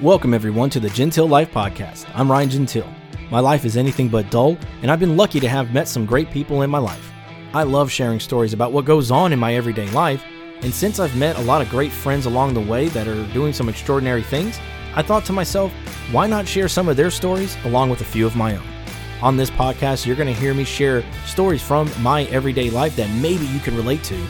Welcome, everyone, to the Gentile Life Podcast. I'm Ryan Gentile. My life is anything but dull, and I've been lucky to have met some great people in my life. I love sharing stories about what goes on in my everyday life, and since I've met a lot of great friends along the way that are doing some extraordinary things, I thought to myself, why not share some of their stories along with a few of my own? On this podcast, you're going to hear me share stories from my everyday life that maybe you can relate to.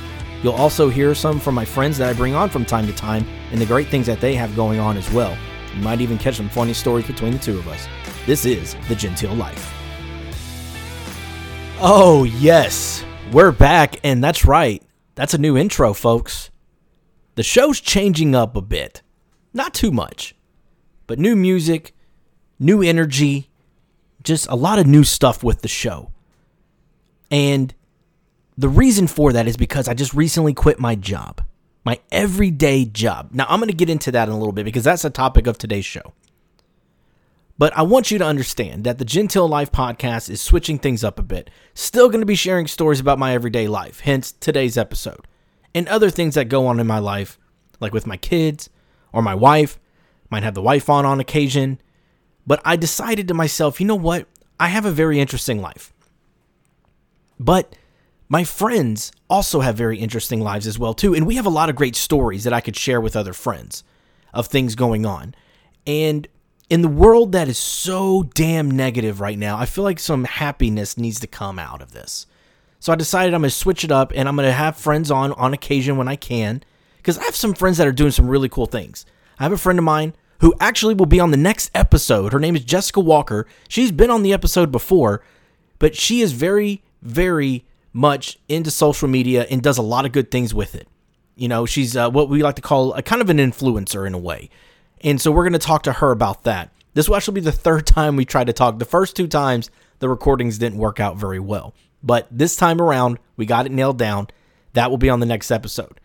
You'll also hear some from my friends that I bring on from time to time and the great things that they have going on as well. You might even catch some funny stories between the two of us. This is The Gentile Life. Oh, yes, we're back, and that's right. That's a new intro, folks. The show's changing up a bit. Not too much, but new music, new energy, just a lot of new stuff with the show. And the reason for that is because I just recently quit my job my everyday job. Now, I'm going to get into that in a little bit because that's the topic of today's show. But I want you to understand that the Gentile Life podcast is switching things up a bit. Still going to be sharing stories about my everyday life, hence today's episode, and other things that go on in my life, like with my kids or my wife. Might have the wife on on occasion. But I decided to myself, you know what? I have a very interesting life. But my friends also have very interesting lives as well too, and we have a lot of great stories that I could share with other friends of things going on. And in the world that is so damn negative right now, I feel like some happiness needs to come out of this. So I decided I'm going to switch it up and I'm going to have friends on on occasion when I can because I have some friends that are doing some really cool things. I have a friend of mine who actually will be on the next episode. Her name is Jessica Walker. She's been on the episode before, but she is very, very much into social media and does a lot of good things with it. You know, she's uh, what we like to call a kind of an influencer in a way. And so we're going to talk to her about that. This will actually be the third time we tried to talk. The first two times, the recordings didn't work out very well. But this time around, we got it nailed down. That will be on the next episode.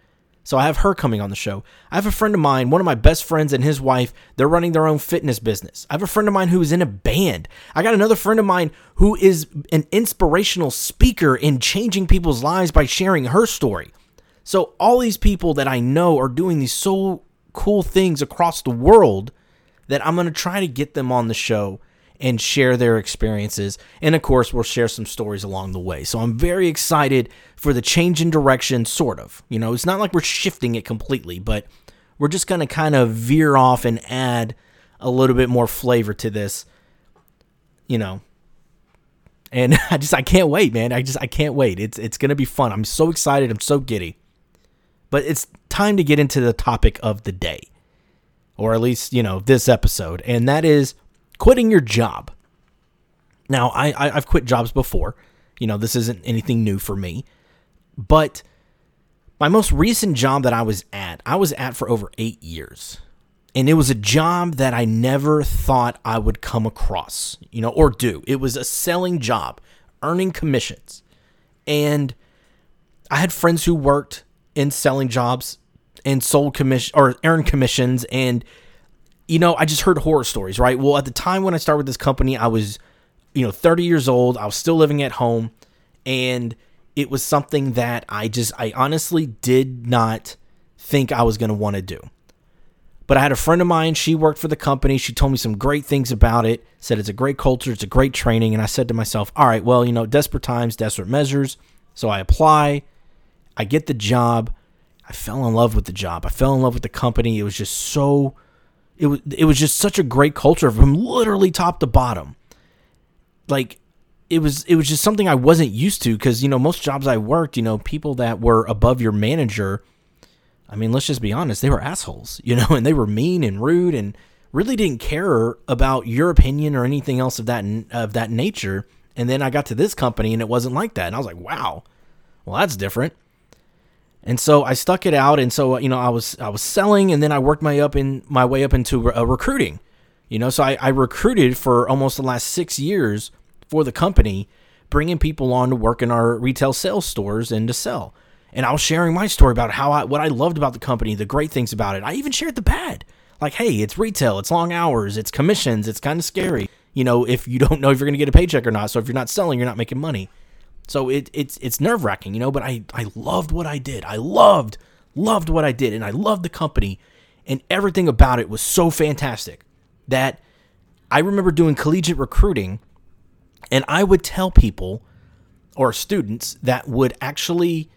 So I have her coming on the show. I have a friend of mine, one of my best friends and his wife, they're running their own fitness business. I have a friend of mine who is in a band. I got another friend of mine who is an inspirational speaker in changing people's lives by sharing her story. So all these people that I know are doing these so cool things across the world that I'm going to try to get them on the show and share their experiences. And of course, we'll share some stories along the way. So I'm very excited for the change in direction, sort of. You know, it's not like we're shifting it completely, but we're just going to kind of veer off and add a little bit more flavor to this, you know. And I just I can't wait, man. I just I can't wait. It's it's going to be fun. I'm so excited. I'm so giddy. But it's time to get into the topic of the day. Or at least, you know, this episode, and that is quitting your job. Now, I, I have quit jobs before. You know, this isn't anything new for me. But my most recent job that I was at, I was at for over eight years. And it was a job that I never thought I would come across, you know, or do. It was a selling job, earning commissions. And I had friends who worked in selling jobs and sold commission or earned commissions and you know, I just heard horror stories, right? Well, at the time when I started with this company, I was, you know, 30 years old. I was still living at home. And it was something that I just, I honestly did not think I was going to want to do. But I had a friend of mine, she worked for the company. She told me some great things about it, said it's a great culture, it's a great training. And I said to myself, all right, well, you know, desperate times, desperate measures. So I apply, I get the job. I fell in love with the job. I fell in love with the company. It was just so it was it was just such a great culture from literally top to bottom. Like it was it was just something I wasn't used to because you know most jobs I worked, you know, people that were above your manager, I mean, let's just be honest, they were assholes, you know, and they were mean and rude and really didn't care about your opinion or anything else of that of that nature. And then I got to this company and it wasn't like that, and I was like, wow, well that's different. And so I stuck it out, and so you know I was I was selling, and then I worked my up in my way up into uh, recruiting. You know, so I, I recruited for almost the last six years for the company, bringing people on to work in our retail sales stores and to sell. And I was sharing my story about how I what I loved about the company, the great things about it. I even shared the bad, like hey, it's retail, it's long hours, it's commissions, it's kind of scary. You know, if you don't know if you're going to get a paycheck or not. So if you're not selling, you're not making money. So it, it's it's nerve wracking, you know. But I I loved what I did. I loved loved what I did, and I loved the company. And everything about it was so fantastic that I remember doing collegiate recruiting and I would tell people or students that would actually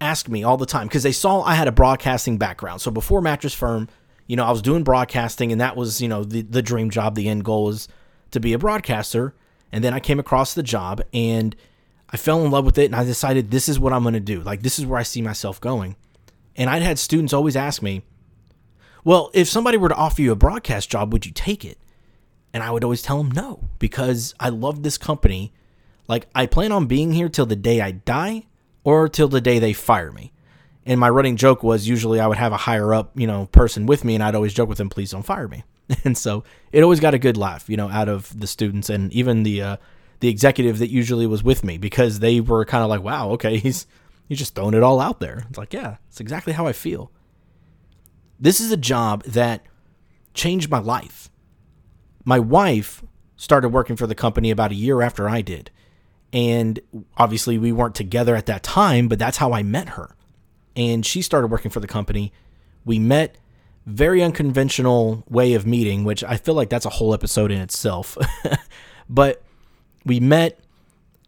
ask me all the time because they saw I had a broadcasting background. So before Mattress Firm, you know, I was doing broadcasting and that was, you know, the, the dream job, the end goal is to be a broadcaster. And then I came across the job and I fell in love with it and I decided this is what I'm going to do. Like, this is where I see myself going. And I'd had students always ask me, well, if somebody were to offer you a broadcast job, would you take it? And I would always tell them no because I love this company. Like, I plan on being here till the day I die or till the day they fire me. And my running joke was usually I would have a higher up, you know, person with me, and I'd always joke with them, "Please don't fire me." And so it always got a good laugh, you know, out of the students and even the uh, the executive that usually was with me because they were kind of like, "Wow, okay, he's he's just throwing it all out there." It's like, yeah, it's exactly how I feel. This is a job that changed my life. My wife started working for the company about a year after I did. And obviously, we weren't together at that time, but that's how I met her. And she started working for the company. We met, very unconventional way of meeting, which I feel like that's a whole episode in itself. but we met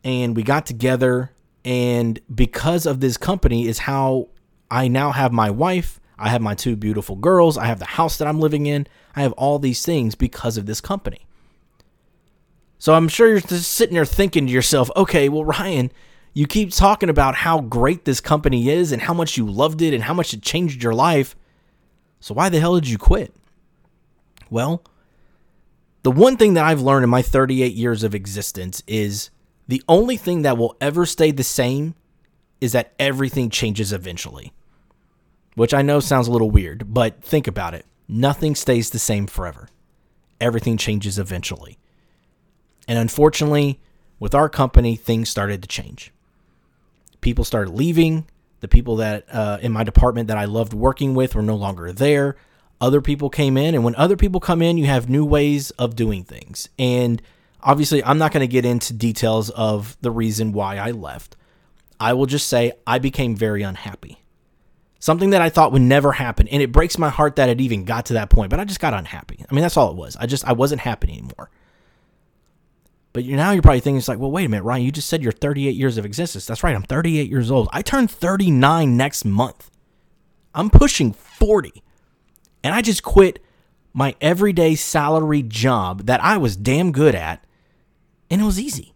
and we got together. And because of this company, is how I now have my wife. I have my two beautiful girls. I have the house that I'm living in. I have all these things because of this company. So I'm sure you're just sitting there thinking to yourself, okay, well, Ryan, you keep talking about how great this company is and how much you loved it and how much it changed your life. So why the hell did you quit? Well, the one thing that I've learned in my 38 years of existence is the only thing that will ever stay the same is that everything changes eventually. Which I know sounds a little weird, but think about it. Nothing stays the same forever. Everything changes eventually. And unfortunately, with our company, things started to change. People started leaving. The people that uh, in my department that I loved working with were no longer there. Other people came in, and when other people come in, you have new ways of doing things. And obviously, I'm not going to get into details of the reason why I left. I will just say I became very unhappy. Something that I thought would never happen, and it breaks my heart that it even got to that point. But I just got unhappy. I mean, that's all it was. I just I wasn't happy anymore. But now you're probably thinking, it's like, well, wait a minute, Ryan, you just said you're 38 years of existence. That's right, I'm 38 years old. I turn 39 next month. I'm pushing 40. And I just quit my everyday salary job that I was damn good at. And it was easy.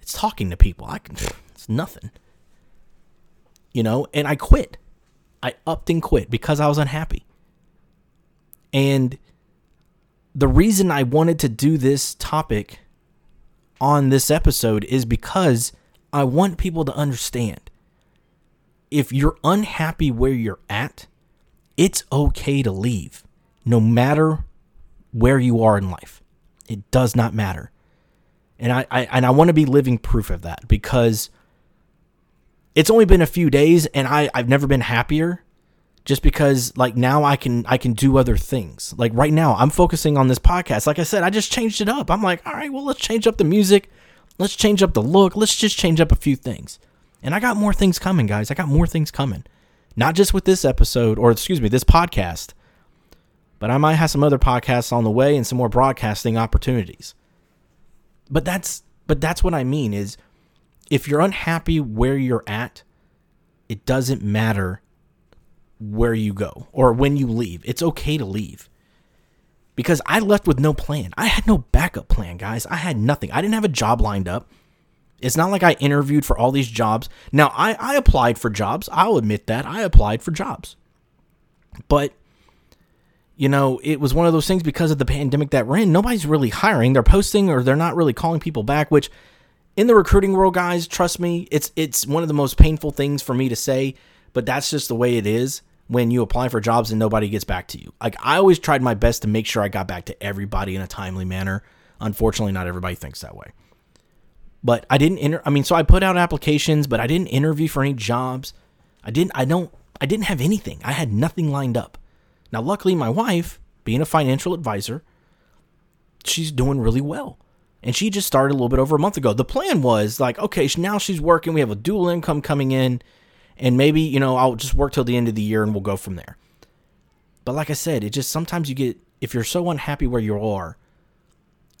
It's talking to people. I can, it's nothing. You know, and I quit. I upped and quit because I was unhappy. And the reason I wanted to do this topic on this episode is because I want people to understand if you're unhappy where you're at, it's okay to leave no matter where you are in life. It does not matter. And I, I and I want to be living proof of that because it's only been a few days and I, I've never been happier just because like now I can I can do other things. Like right now I'm focusing on this podcast. Like I said, I just changed it up. I'm like, all right, well let's change up the music. Let's change up the look. Let's just change up a few things. And I got more things coming, guys. I got more things coming. Not just with this episode or excuse me, this podcast. But I might have some other podcasts on the way and some more broadcasting opportunities. But that's but that's what I mean is if you're unhappy where you're at, it doesn't matter where you go or when you leave. It's okay to leave. Because I left with no plan. I had no backup plan, guys. I had nothing. I didn't have a job lined up. It's not like I interviewed for all these jobs. Now, I, I applied for jobs. I'll admit that. I applied for jobs. But, you know, it was one of those things because of the pandemic that in. Nobody's really hiring. They're posting or they're not really calling people back, which in the recruiting world, guys, trust me, it's it's one of the most painful things for me to say but that's just the way it is when you apply for jobs and nobody gets back to you. Like I always tried my best to make sure I got back to everybody in a timely manner. Unfortunately, not everybody thinks that way. But I didn't enter I mean, so I put out applications, but I didn't interview for any jobs. I didn't I don't I didn't have anything. I had nothing lined up. Now, luckily my wife, being a financial advisor, she's doing really well. And she just started a little bit over a month ago. The plan was like, okay, now she's working. We have a dual income coming in and maybe, you know, I'll just work till the end of the year and we'll go from there. But like I said, it just sometimes you get if you're so unhappy where you are,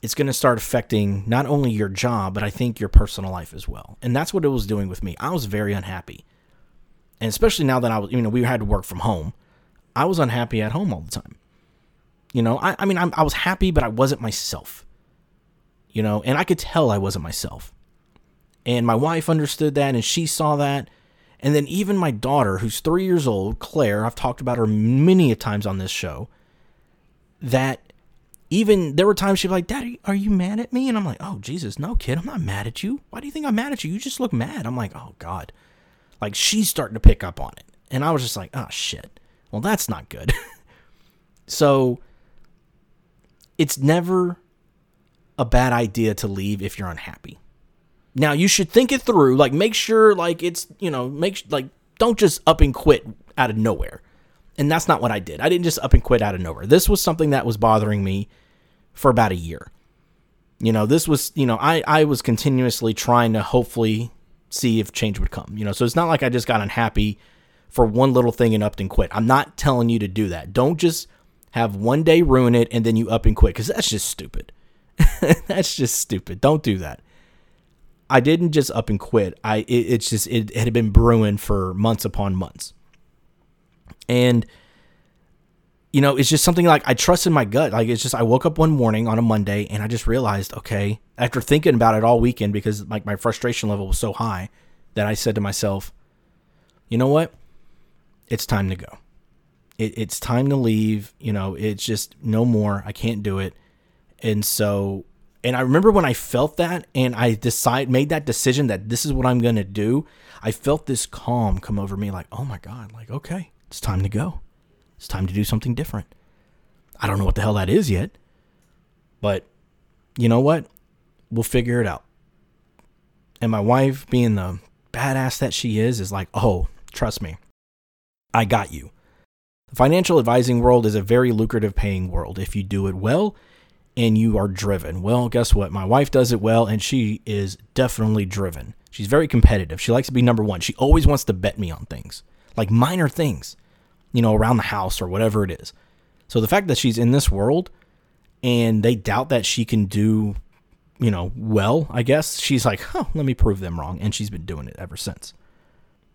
it's going to start affecting not only your job, but I think your personal life as well. And that's what it was doing with me. I was very unhappy. And especially now that I was, you know, we had to work from home, I was unhappy at home all the time. You know, I, I mean, I'm, I was happy, but I wasn't myself. You know, and I could tell I wasn't myself. And my wife understood that and she saw that. And then even my daughter, who's three years old, Claire, I've talked about her many a times on this show, that even there were times she'd be like, Daddy, are you mad at me? And I'm like, Oh, Jesus, no, kid, I'm not mad at you. Why do you think I'm mad at you? You just look mad. I'm like, Oh, God. Like she's starting to pick up on it. And I was just like, Oh, shit. Well, that's not good. so it's never a bad idea to leave if you're unhappy. Now you should think it through. Like make sure like it's you know make like don't just up and quit out of nowhere. And that's not what I did. I didn't just up and quit out of nowhere. This was something that was bothering me for about a year. You know, this was, you know, I, I was continuously trying to hopefully see if change would come. You know, so it's not like I just got unhappy for one little thing and upped and quit. I'm not telling you to do that. Don't just have one day ruin it and then you up and quit because that's just stupid. that's just stupid. Don't do that. I didn't just up and quit. I it, it's just it, it had been brewing for months upon months. And you know, it's just something like I trust in my gut. Like it's just I woke up one morning on a Monday and I just realized, okay, after thinking about it all weekend because like my frustration level was so high that I said to myself, you know what? It's time to go. It, it's time to leave. You know, it's just no more. I can't do it. And so, and I remember when I felt that and I decide made that decision that this is what I'm going to do. I felt this calm come over me like, oh my God, like, okay, it's time to go. It's time to do something different. I don't know what the hell that is yet, but you know what? We'll figure it out. And my wife, being the badass that she is, is like, oh, trust me, I got you. The financial advising world is a very lucrative paying world if you do it well and you are driven. Well, guess what? My wife does it well and she is definitely driven. She's very competitive. She likes to be number one. She always wants to bet me on things, like minor things you know, around the house or whatever it is. So the fact that she's in this world and they doubt that she can do, you know, well, I guess she's like, "Huh, let me prove them wrong." And she's been doing it ever since.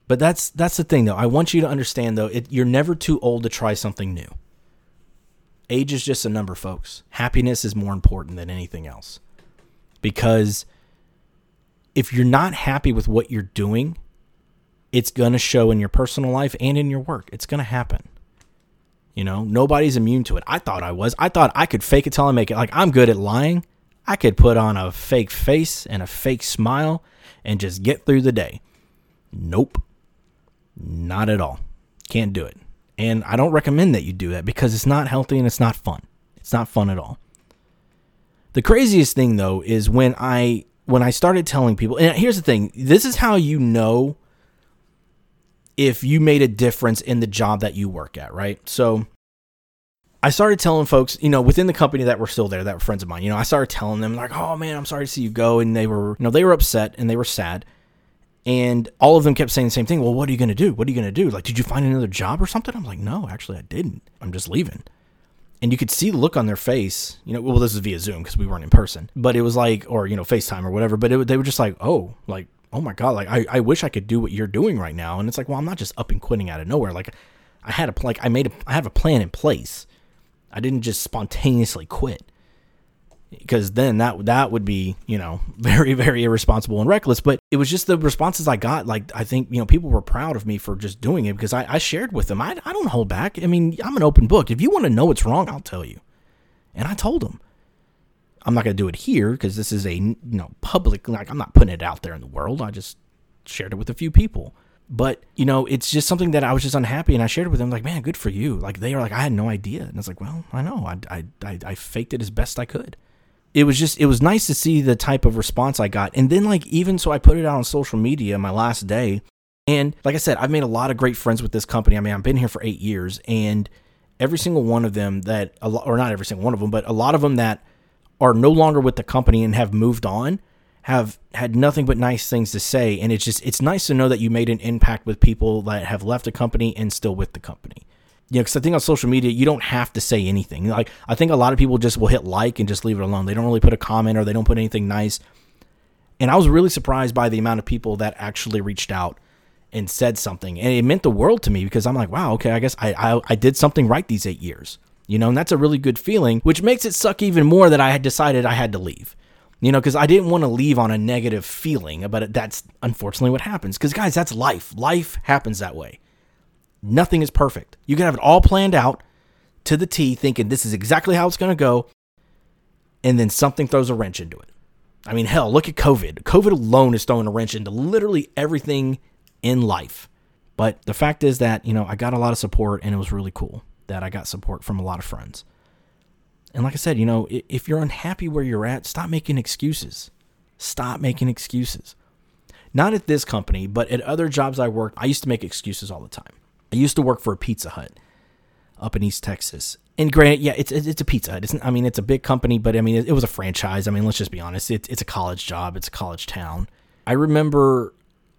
But that's that's the thing though. I want you to understand though, it, you're never too old to try something new. Age is just a number, folks. Happiness is more important than anything else. Because if you're not happy with what you're doing, it's going to show in your personal life and in your work. It's going to happen. You know, nobody's immune to it. I thought I was. I thought I could fake it till I make it. Like, I'm good at lying. I could put on a fake face and a fake smile and just get through the day. Nope. Not at all. Can't do it. And I don't recommend that you do that because it's not healthy and it's not fun. It's not fun at all. The craziest thing though is when I when I started telling people and here's the thing, this is how you know if you made a difference in the job that you work at, right? So I started telling folks, you know, within the company that were still there, that were friends of mine, you know, I started telling them like, "Oh man, I'm sorry to see you go," and they were, you know, they were upset and they were sad, and all of them kept saying the same thing. Well, what are you gonna do? What are you gonna do? Like, did you find another job or something? I'm like, no, actually, I didn't. I'm just leaving. And you could see the look on their face, you know. Well, this is via Zoom because we weren't in person, but it was like, or you know, FaceTime or whatever. But it, they were just like, oh, like oh my god, like I, I wish I could do what you're doing right now. And it's like, well, I'm not just up and quitting out of nowhere. Like I had a like I made a I have a plan in place. I didn't just spontaneously quit. Because then that that would be, you know, very, very irresponsible and reckless. But it was just the responses I got. Like I think, you know, people were proud of me for just doing it because I, I shared with them. I, I don't hold back. I mean, I'm an open book. If you want to know what's wrong, I'll tell you. And I told them. I'm not going to do it here because this is a you know public like I'm not putting it out there in the world. I just shared it with a few people. But you know, it's just something that I was just unhappy, and I shared it with them. Like, man, good for you. Like they are like, I had no idea, and I was like, well, I know, I, I, I, I faked it as best I could. It was just, it was nice to see the type of response I got, and then like even so, I put it out on social media my last day, and like I said, I've made a lot of great friends with this company. I mean, I've been here for eight years, and every single one of them that, or not every single one of them, but a lot of them that are no longer with the company and have moved on have had nothing but nice things to say and it's just it's nice to know that you made an impact with people that have left the company and still with the company You know, because I think on social media you don't have to say anything. Like I think a lot of people just will hit like and just leave it alone. They don't really put a comment or they don't put anything nice. And I was really surprised by the amount of people that actually reached out and said something, and it meant the world to me because I'm like, wow, okay, I guess I I, I did something right these eight years. You know, and that's a really good feeling, which makes it suck even more that I had decided I had to leave. You know, because I didn't want to leave on a negative feeling, but that's unfortunately what happens. Because, guys, that's life. Life happens that way. Nothing is perfect. You can have it all planned out to the T, thinking this is exactly how it's going to go, and then something throws a wrench into it. I mean, hell, look at COVID. COVID alone is throwing a wrench into literally everything in life. But the fact is that, you know, I got a lot of support and it was really cool that I got support from a lot of friends. And like I said, you know, if you're unhappy where you're at, stop making excuses. Stop making excuses. Not at this company, but at other jobs I worked, I used to make excuses all the time. I used to work for a Pizza Hut up in East Texas. And granted, yeah, it's it's a Pizza Hut. It's, I mean, it's a big company, but I mean, it, it was a franchise. I mean, let's just be honest. It, it's a college job. It's a college town. I remember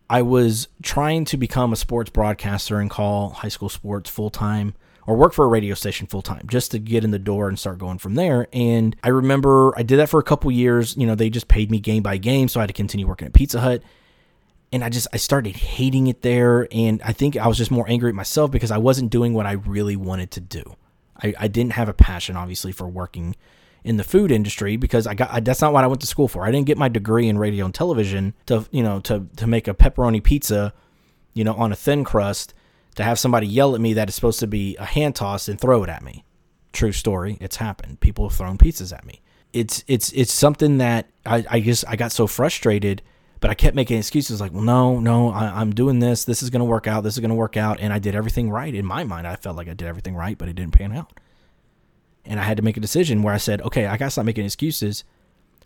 I was trying to become a sports broadcaster and call high school sports full time or work for a radio station full time just to get in the door and start going from there. And I remember I did that for a couple years. You know, they just paid me game by game, so I had to continue working at Pizza Hut. And I just I started hating it there, and I think I was just more angry at myself because I wasn't doing what I really wanted to do. I, I didn't have a passion, obviously, for working in the food industry because I got I, that's not what I went to school for. I didn't get my degree in radio and television to you know to to make a pepperoni pizza, you know, on a thin crust to have somebody yell at me that it's supposed to be a hand toss and throw it at me. True story. It's happened. People have thrown pizzas at me. It's it's it's something that I, I just I got so frustrated, but I kept making excuses like, well, no, no, I, am doing this. This is gonna work out. This is gonna work out, and I did everything right in my mind. I felt like I did everything right, but it didn't pan out. And I had to make a decision where I said, okay, I gotta stop making excuses.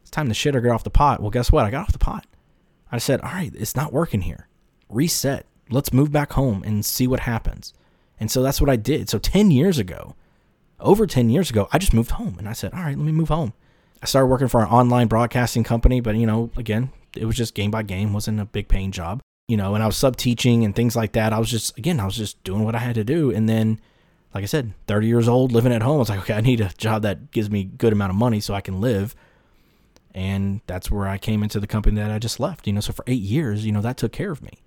It's time to shit or get off the pot. Well, guess what? I got off the pot. I said, all right, it's not working here. Reset let's move back home and see what happens. And so that's what I did. So 10 years ago, over 10 years ago, I just moved home and I said, all right, let me move home. I started working for an online broadcasting company, but you know, again, it was just game by game, wasn't a big paying job, you know, and I was sub teaching and things like that. I was just, again, I was just doing what I had to do. And then, like I said, 30 years old, living at home, I was like, okay, I need a job that gives me good amount of money so I can live. And that's where I came into the company that I just left, you know, so for eight years, you know, that took care of me.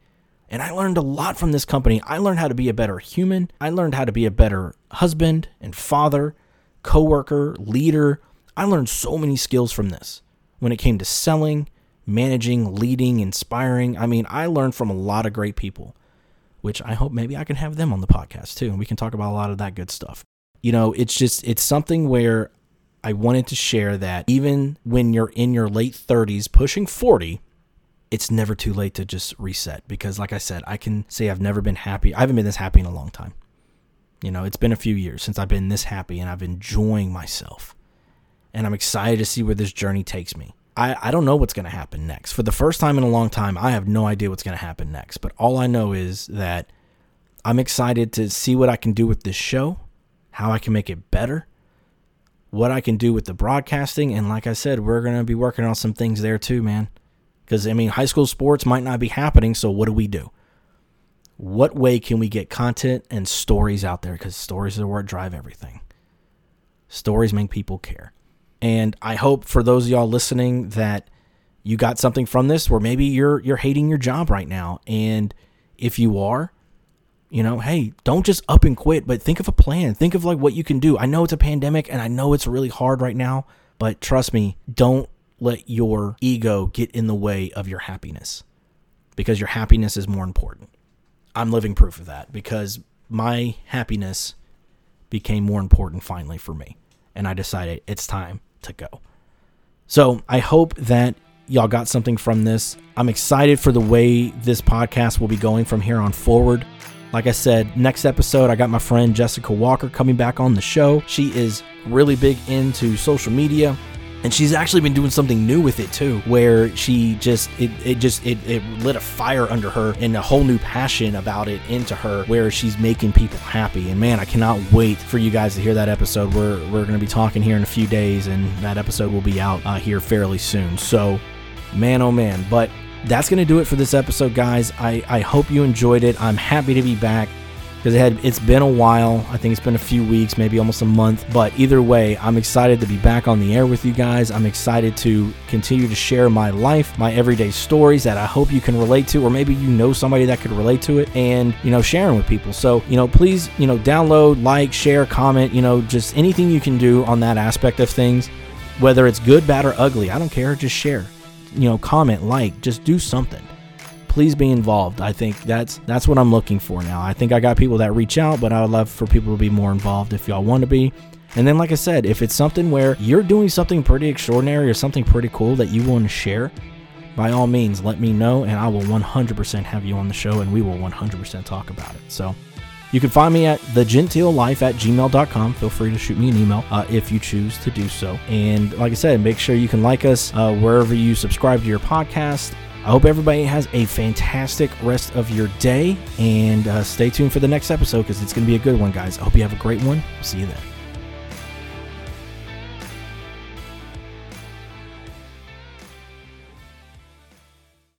And I learned a lot from this company. I learned how to be a better human. I learned how to be a better husband and father, coworker, leader. I learned so many skills from this when it came to selling, managing, leading, inspiring. I mean, I learned from a lot of great people, which I hope maybe I can have them on the podcast too. And we can talk about a lot of that good stuff. You know, it's just, it's something where I wanted to share that even when you're in your late 30s, pushing 40, it's never too late to just reset because like I said, I can say I've never been happy. I haven't been this happy in a long time. You know, it's been a few years since I've been this happy and I've enjoying myself. And I'm excited to see where this journey takes me. I, I don't know what's going to happen next. For the first time in a long time, I have no idea what's going to happen next. But all I know is that I'm excited to see what I can do with this show, how I can make it better, what I can do with the broadcasting. And like I said, we're going to be working on some things there too, man. Because, I mean, high school sports might not be happening, so what do we do? What way can we get content and stories out there? Because stories are what drive everything. Stories make people care. And I hope for those of y'all listening that you got something from this where maybe you're you're hating your job right now. And if you are, you know, hey, don't just up and quit, but think of a plan. Think of like what you can do. I know it's a pandemic and I know it's really hard right now, but trust me, don't let your ego get in the way of your happiness because your happiness is more important. I'm living proof of that because my happiness became more important finally for me. And I decided it's time to go. So I hope that y'all got something from this. I'm excited for the way this podcast will be going from here on forward. Like I said, next episode, I got my friend Jessica Walker coming back on the show. She is really big into social media and she's actually been doing something new with it too where she just it, it just it, it lit a fire under her and a whole new passion about it into her where she's making people happy. And man i cannot wait for you guys to hear that episode. We're, we're going to be talking here in a few days and that episode will be out uh, here fairly soon. So man oh man. But that's going to do it for this episode guys. I, I hope you enjoyed it. I'm happy to be back because it had it's been a while. I think it's been a few weeks, maybe almost a month. But either way, I'm excited to be back on the air with you guys. I'm excited to continue to share my life, my everyday stories that I hope you can relate to, or maybe you know somebody that could relate to it, and you know, sharing with people. So you know, please, you know, download, like, share, comment, you know, just anything you can do on that aspect of things, whether it's good, bad, or ugly. I don't care. Just share. You know, comment, like, just do something please be involved. I think that's that's what I'm looking for now. I think I got people that reach out, but I would love for people to be more involved if y'all want to be. And then, like I said, if it's something where you're doing something pretty extraordinary or something pretty cool that you want to share, by all means, let me know, and I will 100% have you on the show, and we will 100% talk about it. So, you can find me at thegentilelife at gmail.com. Feel free to shoot me an email uh, if you choose to do so. And like I said, make sure you can like us uh, wherever you subscribe to your podcast. I hope everybody has a fantastic rest of your day and uh, stay tuned for the next episode because it's going to be a good one, guys. I hope you have a great one. See you then.